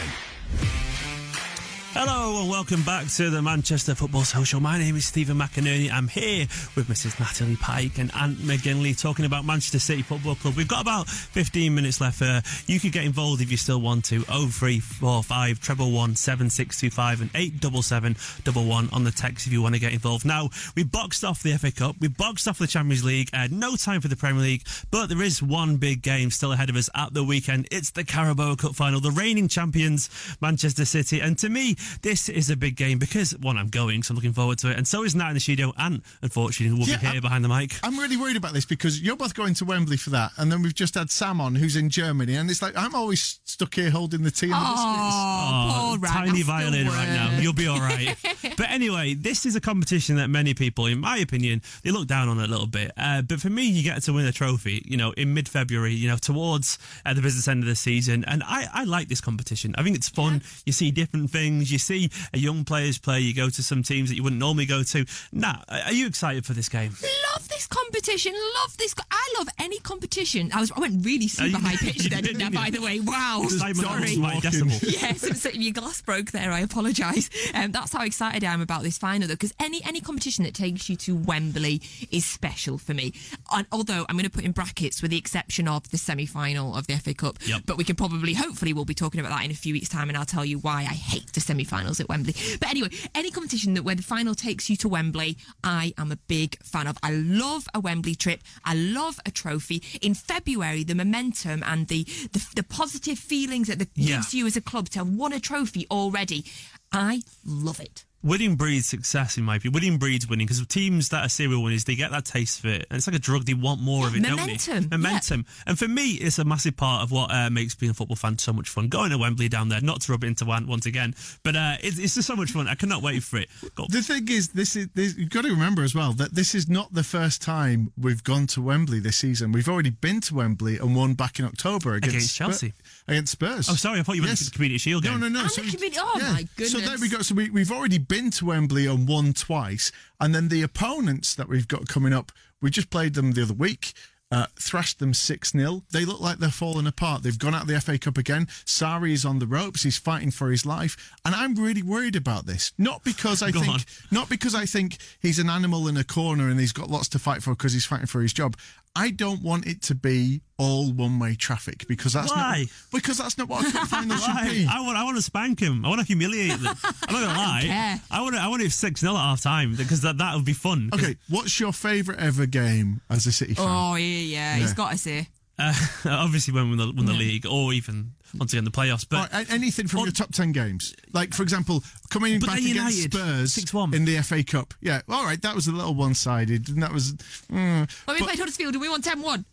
Hello and welcome back to the Manchester Football Social. My name is Stephen McInerney. I'm here with Mrs. Natalie Pike and Ant McGinley talking about Manchester City Football Club. We've got about 15 minutes left. Uh, you could get involved if you still want to. 0345 treble one seven six two five and eight double seven double one on the text if you want to get involved. Now we boxed off the FA Cup, we boxed off the Champions League. Uh, no time for the Premier League, but there is one big game still ahead of us at the weekend. It's the Carabao Cup final. The reigning champions, Manchester City, and to me this is a big game because one, I'm going, so I'm looking forward to it, and so is Nat in the studio, and unfortunately will Yeah, be here I'm- behind the mic. I'm really worried about this because you're both going to Wembley for that, and then we've just had Sam on who's in Germany, and it's like I'm always stuck here holding the tea and the biscuits. Oh, tiny violin right now. You'll be all right. [laughs] but anyway, this is a competition that many people, in my opinion, they look down on a little bit. Uh, but for me, you get to win a trophy, you know, in mid-February, you know, towards uh, the business end of the season, and I, I like this competition. I think it's fun. You see different things. You see a young players play. You go to some teams that you wouldn't normally go to. Nat, are you excited for this game? Love this competition. Love this. co- I love any competition. I was. I went really super high pitched [laughs] then. did, didn't I, didn't by the way, wow. Sorry. Old's right decibel. yes, so your glass broke there. I apologise. Um, that's how excited I am about this final, though, because any any competition that takes you to Wembley is special for me. And although I'm going to put in brackets, with the exception of the semi final of the FA Cup, Yep. but we can probably, hopefully, we'll be talking about that in a few weeks' time, and I'll tell you why I hate the semi-finals at Wembley. But anyway, any competition that where the final takes you to Wembley, I am a big fan of. I love a Wembley trip. I love a trophy. In February, the momentum and the the, the positive feelings that the Yeah. gives you as a club to have won a trophy already, I love it. Winning breeds success, in my opinion. Winning breeds winning because teams that are serial winners, they get that taste of it, and it's like a drug. They want more of it, don't Momentum, they? Momentum. And for me, it's a massive part of what uh, makes being a football fan so much fun. Going to Wembley down there, not to rub it into one once again, but uh, it's, it's just so much fun. I cannot wait for it. Go- The thing is, this is this, you've got to remember as well that this is not the first time we've gone to Wembley this season. We've already been to Wembley and won back in October against, Against Spur- Chelsea. against Spurs. Oh, sorry, I thought you meant Yes. the Community Shield No, game. no, no. And the community- oh my goodness. So there we go. So we, we've already been to Wembley and won twice, and then the opponents that we've got coming up, we just played them the other week. Uh, thrashed them 6 0. They look like they're falling apart. They've gone out of the FA Cup again. Sarri is on the ropes. He's fighting for his life. And I'm really worried about this. Not because I [laughs] think on. not because I think he's an animal in a corner and he's got lots to fight for because he's fighting for his job. I don't want it to be all one way traffic because that's Why? not because that's not what a cup [laughs] final should be. I want, I want to spank him. I want to humiliate them. I'm not gonna [laughs] lie. care. I want, to, I want it six 0 at half time because that that would be fun. Okay, what's your favourite ever game as a City fan? Oh yeah, yeah. He's got to say. Uh, [laughs] obviously, when we won the, won the league, or even once again the playoffs. But All right, a- anything from Or- your top ten games, like for example, coming back against United, Spurs 6-1. in the FA Cup. Yeah, all right, that was a little one-sided, and that was. mm, When we but- played Huddersfield and we won 10 1.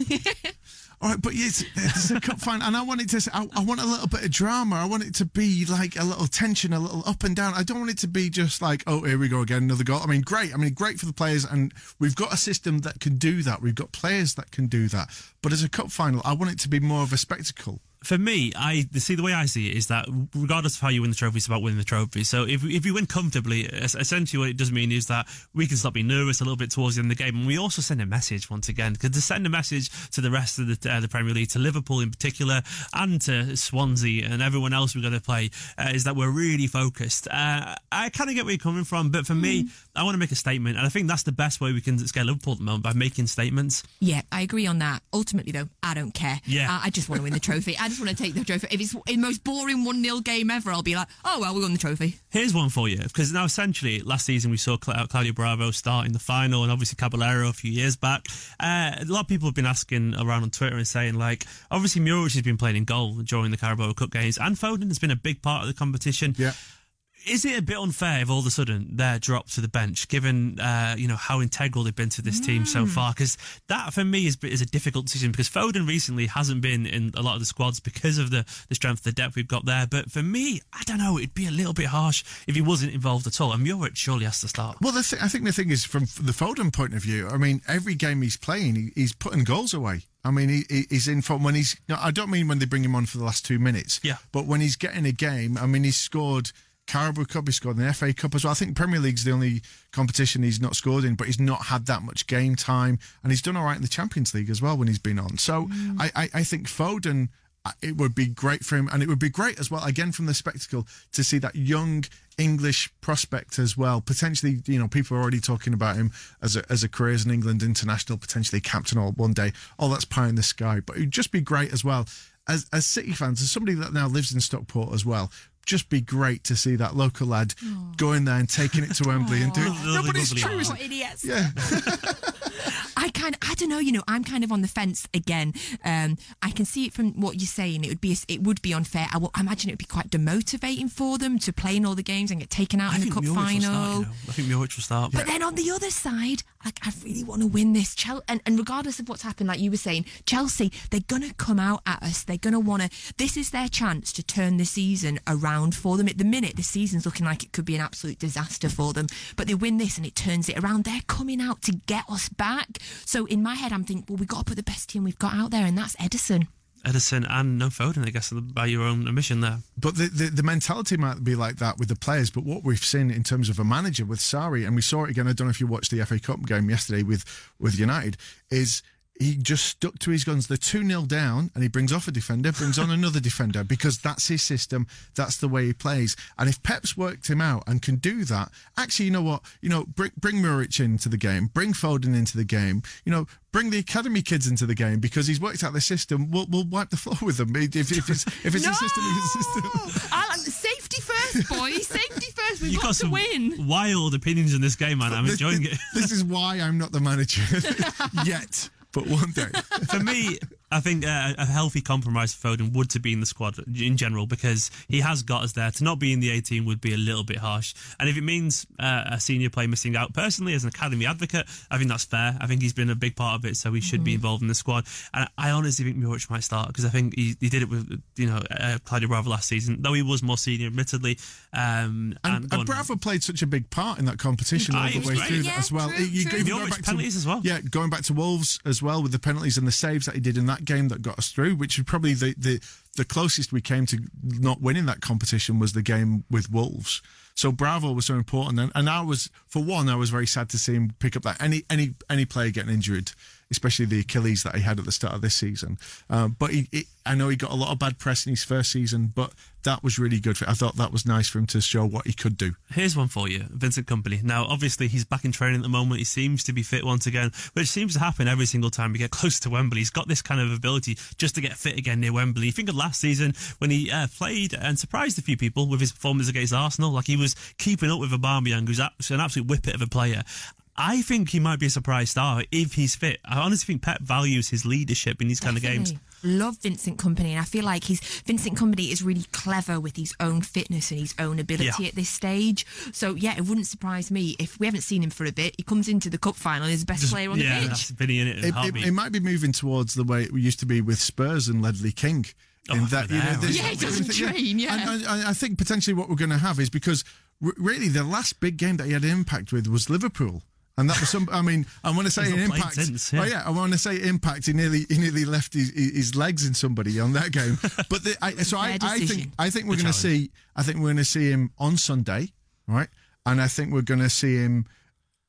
[laughs] All right, but yes, there's a cup final, and I want it to. I, I want a little bit of drama. I want it to be like a little tension, a little up and down. I don't want it to be just like, oh, here we go again, another goal. I mean, great. I mean, great for the players, and we've got a system that can do that. We've got players that can do that. But as a cup final, I want it to be more of a spectacle for me, I see the way I see it is that regardless of how you win the trophy, it's about winning the trophy. So if if you win comfortably, essentially what it does mean is that we can stop being nervous a little bit towards the end of the game, and we also send a message once again because to send a message to the rest of the, uh, the Premier League, to Liverpool in particular, and to Swansea and everyone else we're going to play, uh, is that we're really focused. Uh, I kind of get where you're coming from, but for mm. me, I want to make a statement, and I think that's the best way we can scale Liverpool at the moment by making statements. Yeah, I agree on that. Ultimately, though, I don't care. Yeah, I, I just want to win the trophy. [laughs] I just want to take the trophy. If it's the most boring 1 0 game ever, I'll be like, oh, well, we won the trophy. Here's one for you. Because now, essentially, last season we saw Claudio Bravo start in the final and obviously Caballero a few years back. Uh, a lot of people have been asking around on Twitter and saying, like, obviously, Muric has been playing in goal during the Carabao Cup games and Foden has been a big part of the competition. Yeah is it a bit unfair if all of a sudden they're dropped to the bench, given uh, you know how integral they've been to this mm. team so hmm. far? Because that for me is, is a difficult decision. Because Foden recently hasn't been in a lot of the squads because of the the strength, the depth we've got there. But for me, I don't know. It'd be a little bit harsh if he wasn't involved at all. And Muric surely has to start. Well, th- I think the thing is from the Foden point of view. I mean, every game he's playing, he, he's putting goals away. I mean, he, he's in form when he's. I don't mean when they bring him on for the last two minutes. Yeah. But when he's getting a game, I mean, he's scored Carabao Cup, he scored in the FA Cup as well. I think Premier League's the only competition he's not scored in, but he's not had that much game time, and he's done all right in the Champions League as well when he's been on. So mm. I, I, I think Foden uh, it would be great for him, and it would be great as well. Again, from the spectacle to see that young English prospect as well. Potentially, you know, people are already talking about him as a as a career as an England international, potentially captain all one day. Oh, that's pie in the sky, but it'd just be great as well. As, as City fans, as somebody that now lives in Stockport as well, just be great to see that local lad oh. going there and taking it to Wembley and doing. Oh, no, but it's true. Idiots. Yeah. [laughs] [laughs] I kind, I don't know. You know, I'm kind of on the fence again. Um, I can see it from what you're saying. It would be, it would be unfair. I, will, I imagine it would be quite demotivating for them to play in all the games and get taken out I in the cup final. Start, you know? I think Muric will start. But yeah. then on the other side, like I really want to win this. Chelsea, and, and regardless of what's happened, like you were saying, Chelsea, they're gonna come out at us. They're gonna want to. This is their chance to turn the season around for them. At the minute, the season's looking like it could be an absolute disaster for them. But they win this and it turns it around. They're coming out to get us back. So in my head, I'm thinking, well, we've got to put the best team we've got out there, and that's Ederson. Ederson and no Foden, I guess, by your own admission there. But the, the, the, mentality might be like that with the players. But what we've seen in terms of a manager with Sarri, and we saw it again, I don't know if you watched the FA Cup game yesterday with, with United, is he just stuck to his guns. They're 2 0 down, and he brings off a defender, brings on [laughs] another defender because that's his system. That's the way he plays. And if Pep's worked him out and can do that, actually, you know what? You know, bring, bring Muric into the game, bring Foden into the game, you know, bring the academy kids into the game because he's worked out the system. We'll, we'll wipe the floor with them if, if it's, if it's no! a system. It's a system. I like safety first, boys. Safety first. We've You've got, got to win. Wild opinions in this game, man. I'm this, enjoying it. This is why I'm not the manager [laughs] yet but one day. For me, I think uh, a healthy compromise for Foden would to be in the squad in general because he has got us there. To not be in the 18 would be a little bit harsh. And if it means uh, a senior player missing out, personally, as an academy advocate, I think that's fair. I think he's been a big part of it, so he should mm. be involved in the squad. And I honestly think Muric might start because I think he, he, did it with you know uh, Claudio Bravo last season, though he was more senior, admittedly. Um, and, and, and Bravo played such a big part in that competition all the way great. through yeah, that as well. True, you, true. You go back penalties to, as well. Yeah, going back to Wolves as well with the penalties and the saves that he did in that game that got us through, which is probably the, the, the closest we came to not winning that competition was the game with Wolves. So Bravo was so important, and, and I was, for one, I was very sad to see him pick up that any any any player getting injured especially the Achilles that he had at the start of this season. Um, but he, he, I know he got a lot of bad press in his first season, but that was really good. For, I thought that was nice for him to show what he could do. Here's one for you, Vincent Kompany. Now, obviously, he's back in training at the moment. He seems to be fit once again, which seems to happen every single time we get [laughs] close to Wembley. He's got this kind of ability just to get fit again near Wembley. Think of last season when he uh, played and surprised a few people with his performance against Arsenal. Like he was keeping up with Aubameyang, who's an absolute whippet of a player. I think he might be a surprise star if he's fit. I honestly think Pep values his leadership in these kind of games. love Vincent Kompany, and I feel like he's Vincent Kompany is really clever with his own fitness and his own ability Yeah. at this stage. So yeah, it wouldn't surprise me if we haven't seen him for a bit. He comes into the cup final, he's the best Just- player on yeah, the pitch. that's Vinny in it. in It, it, it might be moving towards the way it used to be with Spurs and Ledley King. Oh, in Oh, that, you know, there. there's- Yeah, he doesn't train, yeah. And, and- and I think potentially what we're going to have is because r- really the last big game that he had an impact with was Liverpool. And that was some. I mean, I want to say an impact. since, yeah. Oh yeah, I want to say impact. He nearly, he nearly left his, his legs in somebody on that game. [laughs] But the, I, so I, I think. I think we're going to see. I think we're going to see him on Sunday, right? And I think we're going to see him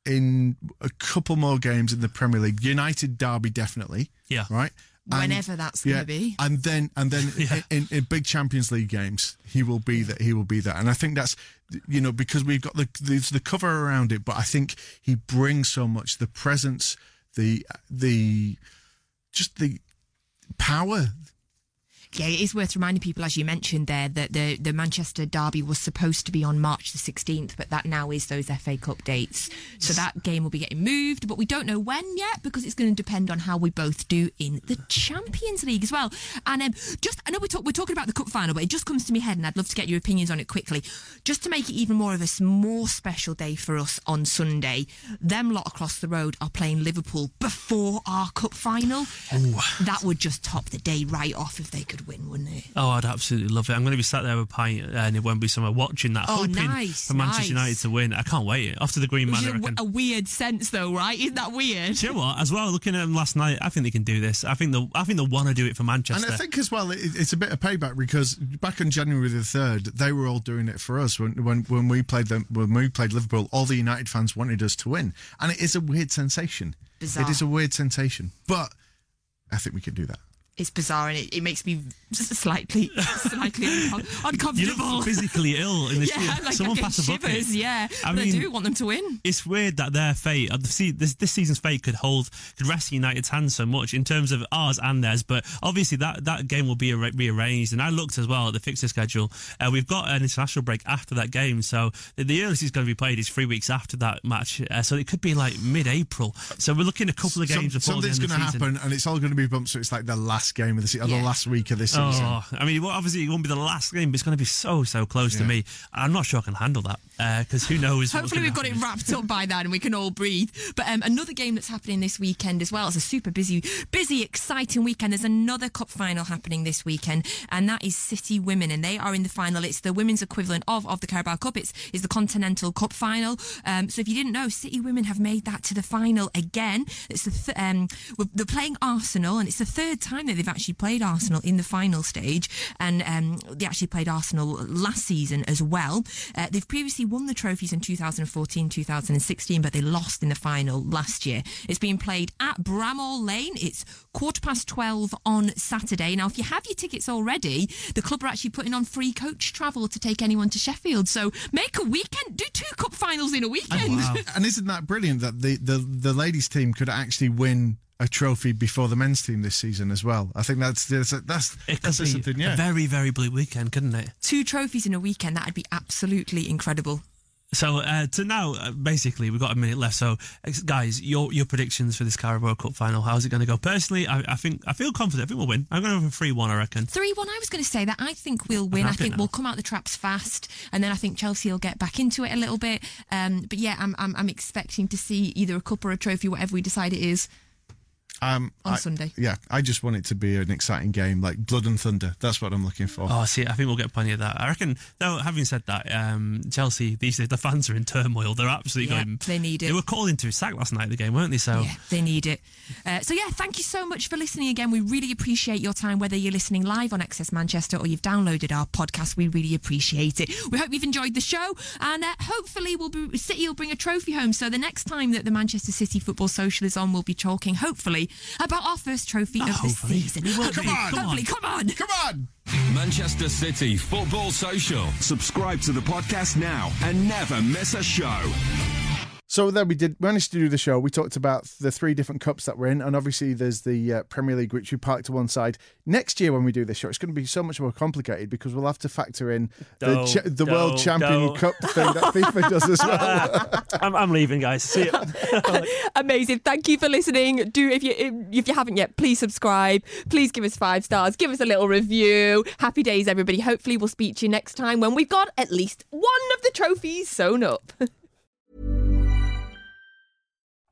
in a couple more games in the Premier League. United derby definitely. Yeah. Right. And- Whenever that's gonna be. And then and then [laughs] Yeah. in, in big Champions League games, he will be that. He will be that. And I think that's you know because we've got the there's the cover around it, but I think he brings so much the presence, the the just the power. Yeah, it is worth reminding people, as you mentioned there, that the, the Manchester derby was supposed to be on March the 16th, but that now is those FA Cup dates. So that game will be getting moved, but we don't know when yet because it's going to depend on how we both do in the Champions League as well. And um, just, I know we're, talk, we're talking about the cup final, but it just comes to my head, and I'd love to get your opinions on it quickly. Just to make it even more of a more special day for us on Sunday, them lot across the road are playing Liverpool before our cup final. That would just top the day right off if they could win, wouldn't it? Oh, I'd absolutely love it. I'm going to be sat there with a pint uh, and it won't be somewhere watching that, Oh, hoping nice, for Manchester nice. United to win. I can't wait. After the Green Man, is I a, reckon. a weird sense, though, right? Isn't that weird? Do you know what? As well, looking at them last night, I think they can do this. I think they'll, I think they'll want to do it for Manchester. And I think as well, it, it's a bit of payback because back on January the third, they were all doing it for us when when, when we played them when we played Liverpool. All the United fans wanted us to win, and it is a weird sensation. Bizarre. It is a weird sensation, but I think we can do that. It's bizarre and it, it makes me just slightly, [laughs] slightly uncom- you uncomfortable. look physically ill in the [laughs] yeah, like Someone I get pass a bucket. Yeah, I mean, I do want them to win. it's weird that their fate, uh, the se- this, this season's fate, could hold, could rest in United's hands so much in terms of ours and theirs. But obviously, that, that game will be arra- rearranged. And I looked as well at the fixture schedule. Uh, we've got an international break after that game, so the, the earliest it's going to be played is three weeks after that match. Uh, so it could be like mid-April. So we're looking at a couple of Some- games before the something's end of going the to season. happen, and it's all going to be bumped. So it's like the last game of the season, or Yeah. the last week of this season. Oh, I mean, obviously it won't be the last game, but it's going to be so, so close to me. I'm not sure I can handle that because who knows? Hopefully we've got it wrapped up by then and we can all breathe. But um, another game that's happening this weekend as well. It's a super busy, busy, exciting weekend. There's another cup final happening this weekend, and that is City Women, and they are in the final. It's the women's equivalent of, of the Carabao Cup. It's is the Continental Cup final. Um, so if you didn't know, City Women have made that to the final again. It's the th- um, we're- they're playing Arsenal, and it's the third time that they've actually played Arsenal in the final stage, and um, they actually played Arsenal last season as well. Uh, they've previously won the trophies in 2014, 2016, but they lost in the final last year. It's being played at Bramall Lane. It's quarter past 12 on Saturday. Now, if you have your tickets already, the club are actually putting on free coach travel to take anyone to Sheffield. So make a weekend, do two cup finals in a weekend. wow. [laughs] And isn't that brilliant that the, the, the ladies' team could actually win a trophy before the men's team this season as well? I think that's that's that's, It could that's be something. a Yeah. very, very blue weekend, couldn't it? Two trophies in a weekend, that'd be absolutely incredible. So uh, to now, uh, basically, we've got a minute left. So, guys, your your predictions for this Carabao Cup final? How's it going to go? Personally, I, I think I feel confident. I think we'll win. I'm going to have a three one. I reckon. 3 1, I was going to say that. I think we'll win. I think now. we'll come out the traps fast, and then I think Chelsea will get back into it a little bit. Um, but yeah, I'm, I'm, I'm expecting to see either a cup or a trophy, whatever we decide it is. Um, On I- Sunday. Yeah, I just want it to be an exciting game, like blood and thunder. That's what I'm looking for. Oh, see, I think we'll get plenty of that. I reckon. Though, having said that, um, Chelsea these days the fans are in turmoil. They're absolutely Yeah, going. they need it. They were calling to sack last night. at The game, weren't they? So. Yeah, they need it. Uh, so yeah, thank you so much for listening again. We really appreciate your time, whether you're listening live on Access Manchester or you've downloaded our podcast. We really appreciate it. We hope you've enjoyed the show, and uh, hopefully, we'll be, City will bring a trophy home. So the next time that the Manchester City Football Social is on, we'll be talking hopefully about our first trophy of oh, the hopefully. season. We will Hopefully, be. Come on. hopefully, come on. Come on! Manchester City Football Social. Subscribe to the podcast now and never miss a show. So then we did managed to do the show. We talked about the three different cups that we're in, and obviously there's the uh, Premier League, which we parked to one side. Next year when we do this show, it's going to be so much more complicated because we'll have to factor in the Don't, cha- the don't, World Champion don't. Cup thing that FIFA does as well. [laughs] I'm, I'm leaving, guys. See you. [laughs] Amazing. Thank you for listening. Do if you if you haven't yet, please subscribe. Please give us five stars. Give us a little review. Happy days, everybody. Hopefully, we'll speak to you next time when we've got at least one of the trophies sewn up. [laughs]